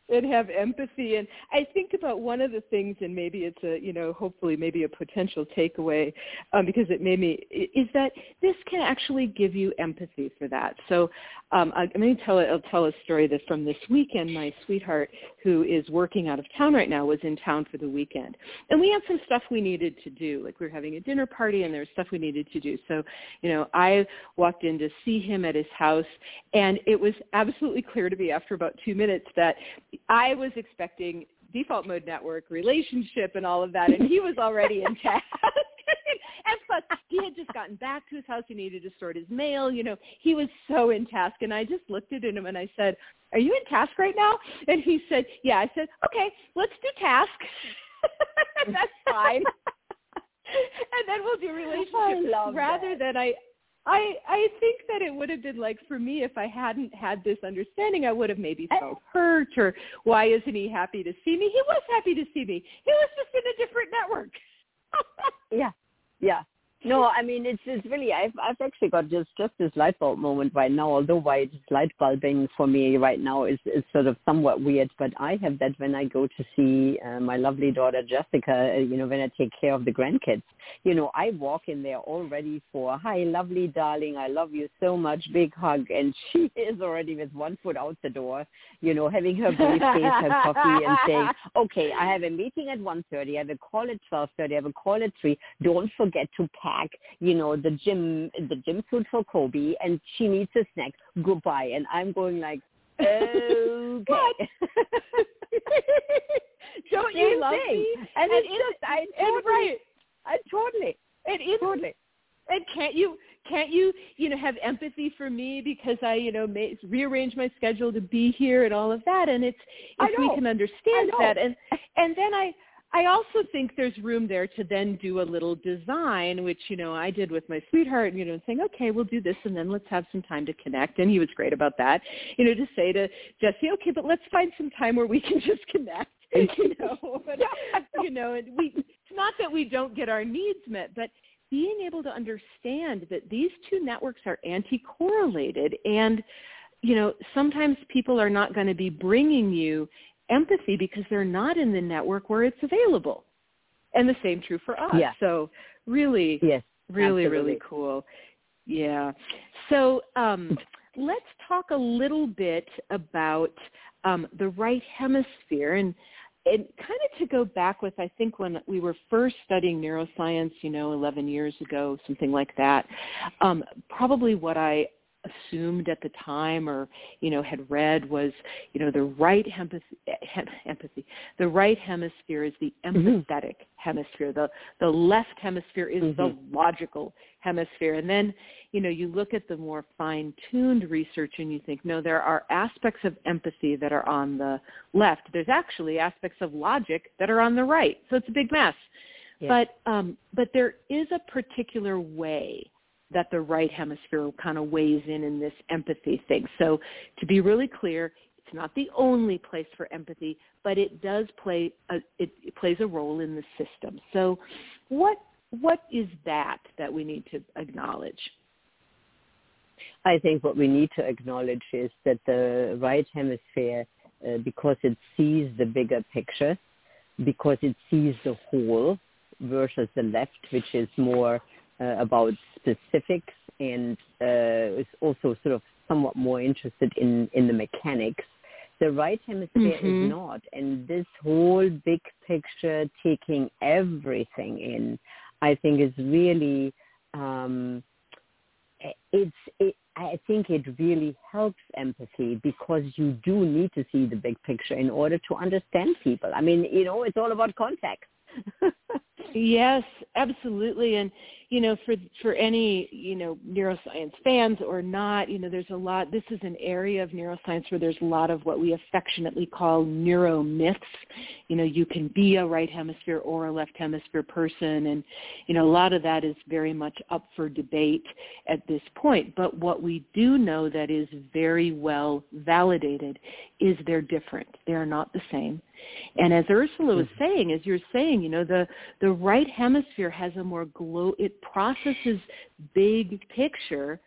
and have empathy. And i think about one of the things and maybe it's a you know hopefully maybe a potential takeaway um, because it made me is that this can actually give you empathy for that. So um, I, i'm going to tell i'll tell a story that from this weekend. My sweetheart who is working out of town right now was in town for the weekend. And we had some stuff we needed to do like we were having a dinner party and there was stuff we needed to do. So you know i walked in to see him at his house and it was absolutely clear to me after about two minutes that I was expecting default mode network, relationship, and all of that, and he was already in [LAUGHS] task. [LAUGHS] and plus, he had just gotten back to his house. He needed to sort his mail. You know, he was so in task. And I just looked at him and I said, "Are you in task right now?" And he said, "Yeah." I said, "Okay, let's do task. [LAUGHS] That's fine." and then we'll do relationship rather that. than I I I think that it would have been like for me if I hadn't had this understanding, I would have maybe felt hurt or why isn't he happy to see me? He was happy to see me. He was just in a different network. [LAUGHS] yeah, yeah. No, I mean it's it's really I've I've actually got just just this light bulb moment right now. Although why it's light bulbing for me right now is is sort of somewhat weird, but I have that when I go to see uh, my lovely daughter Jessica. Uh, you know, when I take care of the grandkids, you know, I walk in there already for hi, lovely darling, I love you so much, big hug, and [LAUGHS] she is already with one foot out the door. You know, having her briefcase, her coffee, and saying, okay, I have a meeting at one thirty. I have a call at twelve thirty. I have a call at three. Don't forget to pack pack, you know, the gym the gym suit for Kobe and she needs a snack. Goodbye. And I'm going like, [LAUGHS] okay. [LAUGHS] Don't you love thing. me? And, and it's just I totally, right. I totally. It is totally. And can't you can't you you know have empathy for me because I you know may, rearrange my schedule to be here and all of that and it's if we can understand that and and then I I also think there's room there to then do a little design, which, you know, I did with my sweetheart, you know, saying, okay, we'll do this and then let's have some time to connect. And he was great about that, you know, to say to Jesse, okay, but let's find some time where we [LAUGHS] can just connect, [LAUGHS] you know, and, [LAUGHS] you know, and we, it's not that we don't get our needs met, but being able to understand that these two networks are anti-correlated and, you know, sometimes people are not going to be bringing you empathy because they're not in the network where it's available. And the same true for us. Yeah. So really, yes, really, absolutely. really cool. Yeah. So um, let's talk a little bit about um, the right hemisphere and and kind of to go back with I think when we were first studying neuroscience, you know, 11 years ago, something like that. Um, probably what I assumed at the time or you know had read was you know the right empathy. The right hemisphere is the mm-hmm. empathetic mm-hmm. hemisphere. The the left hemisphere is mm-hmm. the logical hemisphere. And then, you know, you look at the more fine-tuned research and you think, no, there are aspects of empathy that are on the left. There's actually aspects of logic that are on the right. So it's a big mess. But um, but there is a particular way that the right hemisphere kind of weighs in in this empathy thing. So to be really clear, it's not the only place for empathy, but it does play a, it, it plays a role in the system. So what what is that that we need to acknowledge? I think what we need to acknowledge is that the right hemisphere, uh, because it sees the bigger picture, because it sees the whole, versus the left, which is more about specifics and uh, is also sort of somewhat more interested in, in the mechanics. The right hemisphere mm-hmm. is not. And this whole big picture, taking everything in, I think is really, um, it's, it, I think it really helps empathy because you do need to see the big picture in order to understand people. I mean, you know, it's all about context. [LAUGHS] yes, absolutely. And you know, for for any you know neuroscience fans or not, you know, there's a lot. This is an area of neuroscience where there's a lot of what we affectionately call neuromyths. You know, you can be a right hemisphere or a left hemisphere person, and you know, a lot of that is very much up for debate at this point. But what we do know that is very well validated is they're different. They are not the same. And as Ursula was mm-hmm. saying, as you're saying, you know, the the right hemisphere has a more glow. It processes big picture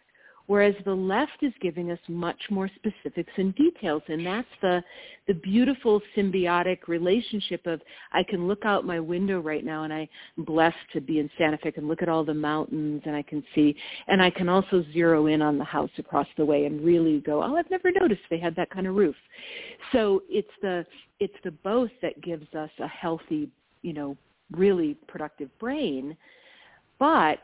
whereas the left is giving us much more specifics and details and that's the the beautiful symbiotic relationship of I can look out my window right now and I'm blessed to be in Santa Fe. And look at all the mountains and I can see and I can also zero in on the house across the way and really go oh I've never noticed they had that kind of roof. So it's the it's the both that gives us a healthy you know really productive brain but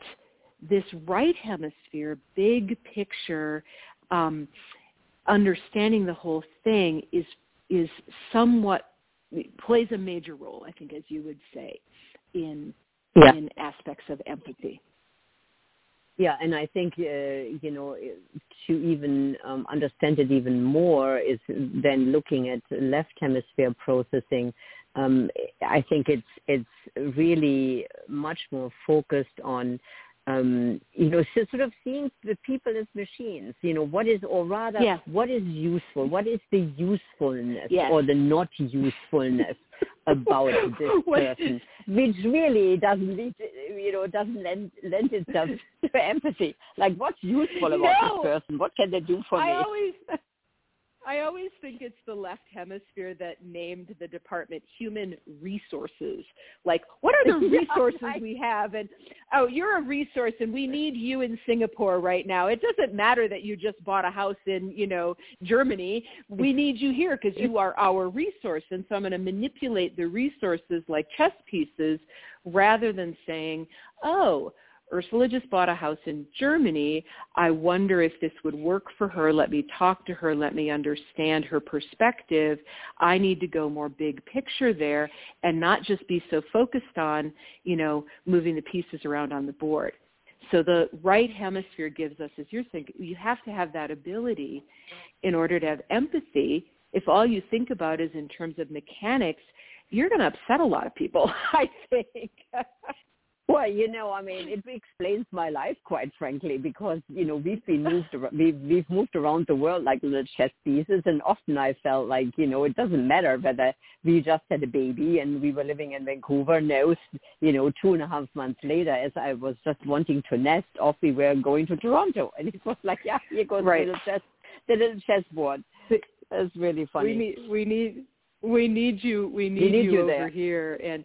this right hemisphere, big picture, um, understanding the whole thing is is somewhat plays a major role, I think, as you would say, in yeah. in aspects of empathy. Yeah, and I think uh, you know to even um, understand it even more is then looking at left hemisphere processing. Um, I think it's it's really much more focused on um, you know, so sort of seeing the people as machines, you know, what is, or rather, yeah. what is useful? What is the usefulness yes. or the not usefulness [LAUGHS] about this person, which really doesn't lead, you know, doesn't lend, lend itself [LAUGHS] to empathy. Like, what's useful about no. this person? What can they do for I me? Always, I always think it's the left hemisphere that named the department human resources. Like, what are the [LAUGHS] resources we have? And oh, you're a resource, and we need you in Singapore right now. It doesn't matter that you just bought a house in, you know, Germany. We need you here because you are our resource. And so I'm going to manipulate the resources like chess pieces rather than saying, oh, Ursula just bought a house in Germany. I wonder if this would work for her. Let me talk to her. Let me understand her perspective. I need to go more big picture there and not just be so focused on, you know, moving the pieces around on the board. So the right hemisphere gives us, as you're saying, you have to have that ability in order to have empathy. If all you think about is in terms of mechanics, you're going to upset a lot of people, [LAUGHS] I think. [LAUGHS] Well, you know, I mean, it explains my life, quite frankly, because you know we've been moved, we've we've moved around the world like little chess pieces, and often I felt like you know it doesn't matter whether we just had a baby and we were living in Vancouver. Now, you know, two and a half months later, as I was just wanting to nest, off we were going to Toronto, [LAUGHS] and it was like, yeah, here goes right. the little chess, the little chessboard. It's really funny. We need, we need, we need you. We need, we need you, you, over there. here, and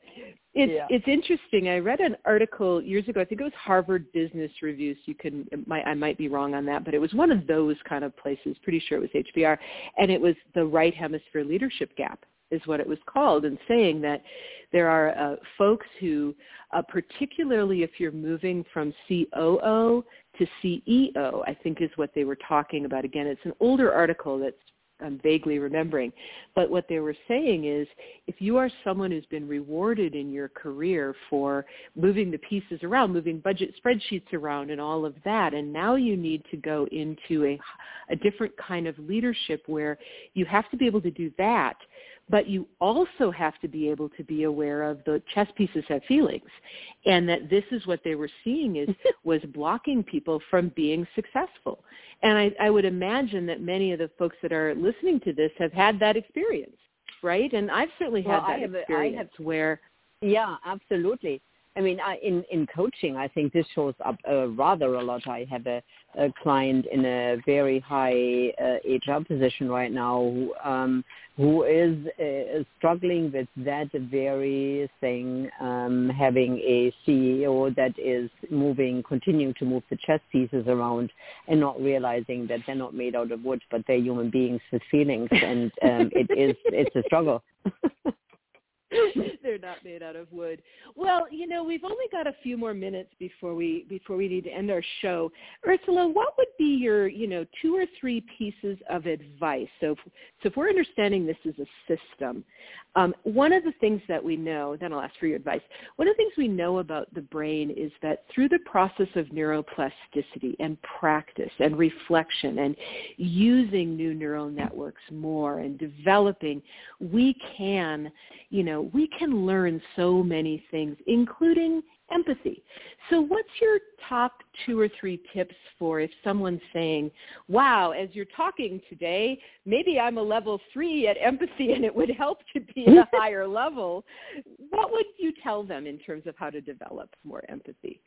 it's yeah. it's interesting. I read an article years ago. I think it was Harvard Business Review. So you can might, I might be wrong on that, but it was one of those kind of places. Pretty sure it was HBR, and it was the right hemisphere leadership gap is what it was called, and saying that there are uh, folks who, uh, particularly if you're moving from COO to CEO, I think is what they were talking about. Again, it's an older article that's I'm vaguely remembering. But what they were saying is if you are someone who's been rewarded in your career for moving the pieces around, moving budget spreadsheets around and all of that, and now you need to go into a, a different kind of leadership where you have to be able to do that but you also have to be able to be aware of the chess pieces have feelings and that this is what they were seeing is [LAUGHS] was blocking people from being successful. And I, I would imagine that many of the folks that are listening to this have had that experience right? And i've certainly had well, that I have, experience I have, where yeah absolutely I mean, I, in in coaching, I think this shows up uh, rather a lot. I have a, a client in a very high uh, HR position right now who, um, who is uh, struggling with that very thing, um, having a CEO that is moving, continuing to move the chess pieces around, and not realizing that they're not made out of wood, but they're human beings with feelings, and um, it is it's a struggle. [LAUGHS] [LAUGHS] They're not made out of wood. Well, you know, we've only got a few more minutes before we before we need to end our show. Ursula, what would be your, you know, two or three pieces of advice? So, if, so if we're understanding this as a system, um, one of the things that we know, then I'll ask for your advice. One of the things we know about the brain is that through the process of neuroplasticity and practice and reflection and using new neural networks more and developing, we can, you know, we can learn so many things, including empathy. So what's your top two or three tips for if someone's saying, wow, as you're talking today, maybe I'm a level three at empathy and it would help to be at a [LAUGHS] higher level. What would you tell them in terms of how to develop more empathy?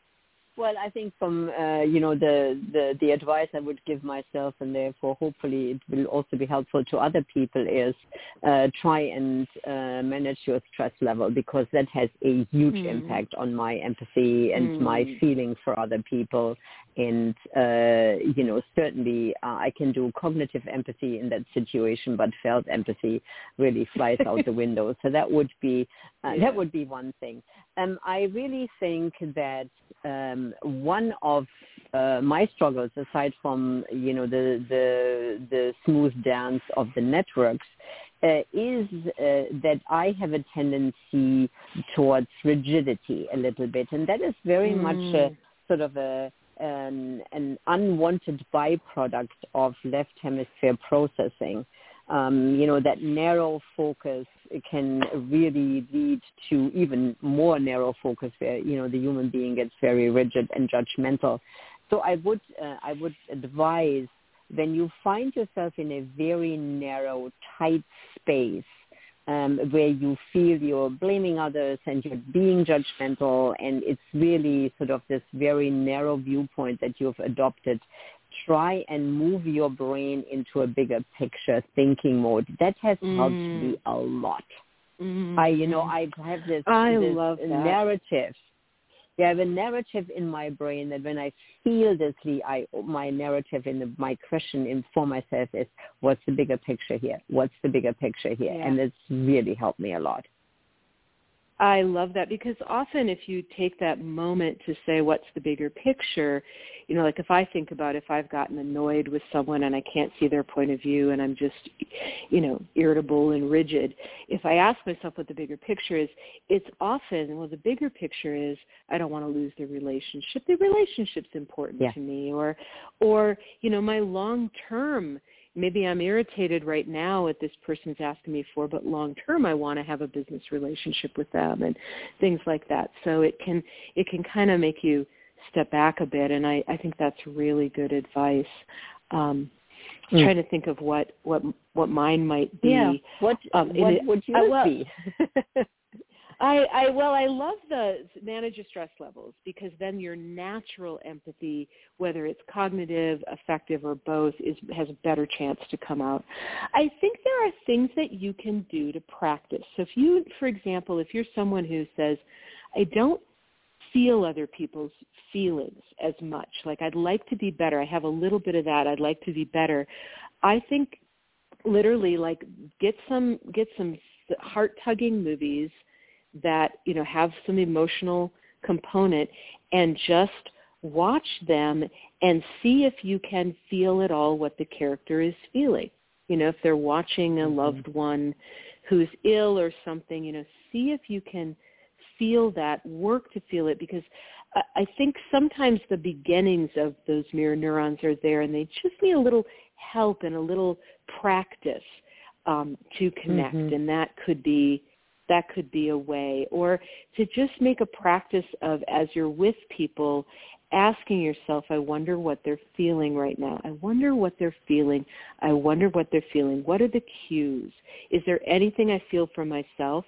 Well, I think from uh, you know the, the the advice I would give myself, and therefore hopefully it will also be helpful to other people, is uh, try and uh, manage your stress level because that has a huge mm. impact on my empathy and mm. my feeling for other people. And uh, you know certainly uh, I can do cognitive empathy in that situation, but felt empathy really flies out the [LAUGHS] window. So that would be uh, yeah. that would be one thing. Um, I really think that um, one of uh, my struggles, aside from you know the the the smooth dance of the networks, uh, is uh, that I have a tendency towards rigidity a little bit, and that is very mm. much a sort of a an, an unwanted byproduct of left hemisphere processing um, you know, that narrow focus can really lead to even more narrow focus where, you know, the human being gets very rigid and judgmental. So I would, uh, I would advise when you find yourself in a very narrow, tight space, um, where you feel you're blaming others and you're being judgmental and it's really sort of this very narrow viewpoint that you've adopted try and move your brain into a bigger picture thinking mode. That has mm. helped me a lot. Mm. I, you know, I have this, I this love that. narrative. Yeah, I have a narrative in my brain that when I feel this, I my narrative in the, my question in for myself is, what's the bigger picture here? What's the bigger picture here? Yeah. And it's really helped me a lot. I love that because often if you take that moment to say what's the bigger picture, you know, like if I think about if I've gotten annoyed with someone and I can't see their point of view and I'm just, you know, irritable and rigid, if I ask myself what the bigger picture is, it's often, well, the bigger picture is I don't want to lose the relationship. The relationship's important yeah. to me or, or, you know, my long-term maybe I'm irritated right now at this person's asking me for, but long term I want to have a business relationship with them and things like that. So it can it can kind of make you step back a bit, and I I think that's really good advice. Um, mm. Trying to think of what what what mine might be. Yeah. What um, what it, would you uh, well, be? [LAUGHS] I, I well, I love the manage your stress levels because then your natural empathy, whether it's cognitive, affective, or both, is has a better chance to come out. I think there are things that you can do to practice. So if you, for example, if you're someone who says, I don't feel other people's feelings as much, like I'd like to be better. I have a little bit of that. I'd like to be better. I think literally like get some get some heart tugging movies that you know have some emotional component and just watch them and see if you can feel at all what the character is feeling You know, if they're watching a mm-hmm. loved one who's ill or something, you know, see if you can feel that, work to feel it because I think sometimes the beginnings of those mirror neurons are there and they just need a little help and a little practice um, to connect mm-hmm. and that could be that could be a way. Or to just make a practice of as you're with people asking yourself i wonder what they're feeling right now. I wonder what they're feeling. I wonder what they're feeling. What are the cues? Is there anything i feel for myself?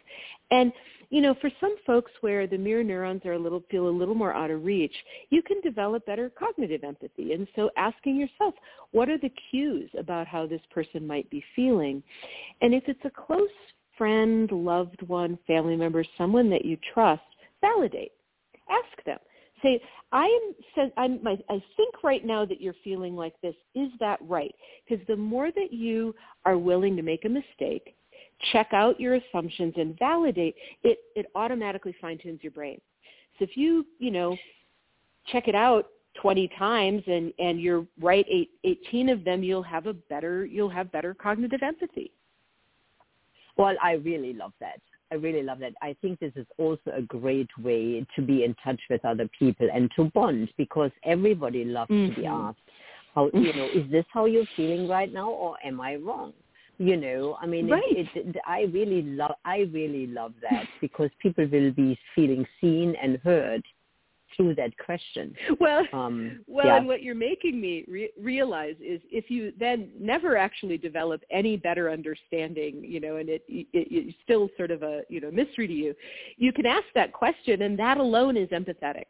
And you know, for some folks where the mirror neurons are a little feel a little more out of reach, you can develop better cognitive empathy. And so asking yourself, what are the cues about how this person might be feeling? And if it's a close friend, loved one, family member, someone that you trust, validate. Ask them. Say, I am. I'm, I think right now that you're feeling like this. Is that right? Because the more that you are willing to make a mistake, check out your assumptions and validate, it, it automatically fine-tunes your brain. So if you, you know, check it out 20 times and, and you're right eight, 18 of them, you'll have a better, you'll have better cognitive empathy. Well, I really love that. I really love that. I think this is also a great way to be in touch with other people and to bond because everybody loves mm-hmm. to be mm-hmm. asked, how, you know, is this how you're feeling right now or am I wrong? you know i mean right. it, it, i really love i really love that because people will be feeling seen and heard through that question well um, [LAUGHS] well yeah. and what you're making me re- realize is if you then never actually develop any better understanding you know and it, it it's still sort of a you know mystery to you you can ask that question and that alone is empathetic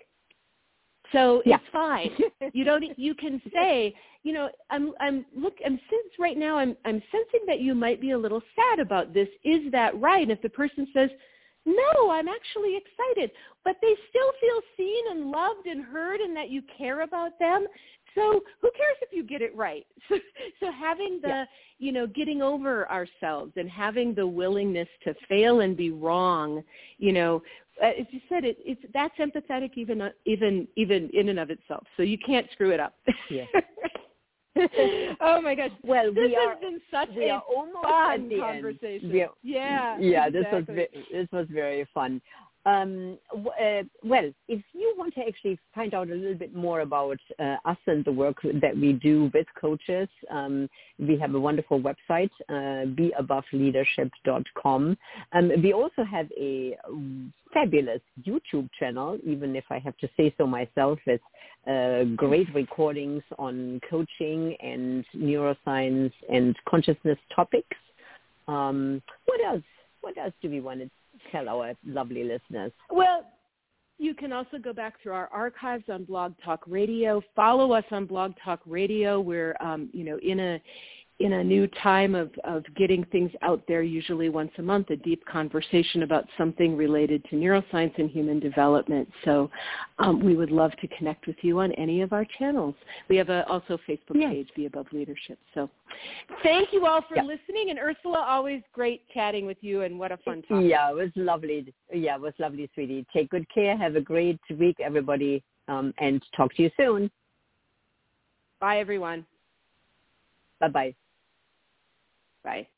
so yeah. it's fine. you don't. You can [LAUGHS] say, you know, I'm. I'm. Look. I'm since right now. I'm. I'm sensing that you might be a little sad about this. Is that right? And if the person says, no, I'm actually excited, but they still feel seen and loved and heard, and that you care about them. So who cares if you get it right? [LAUGHS] So, so having the, yeah. you know, getting over ourselves and having the willingness to fail and be wrong, you know, uh, as you said, it, it's that's empathetic even uh, even even in and of itself. So you can't screw it up. Yeah. [LAUGHS] [LAUGHS] oh my gosh! Well, this we has are, been such a fun conversation. Are, yeah, yeah. Exactly. This was this was very fun. Um, uh, well, if you want to actually find out a little bit more about uh, us and the work that we do with coaches, um, we have a wonderful website, uh, beaboveleadership.com. Um, we also have a fabulous YouTube channel, even if I have to say so myself, with uh, great recordings on coaching and neuroscience and consciousness topics. Um, what else? What else do we want to tell our lovely listeners? Well, you can also go back through our archives on Blog Talk Radio. Follow us on Blog Talk Radio. We're, um, you know, in a in a new time of, of getting things out there, usually once a month, a deep conversation about something related to neuroscience and human development. So um, we would love to connect with you on any of our channels. We have a, also a Facebook yes. page, BEabove Leadership. So thank you all for yep. listening. And Ursula, always great chatting with you and what a fun talk. Yeah, it was lovely. Yeah, it was lovely, sweetie. Take good care. Have a great week, everybody, um, and talk to you soon. Bye, everyone. Bye-bye. Bye.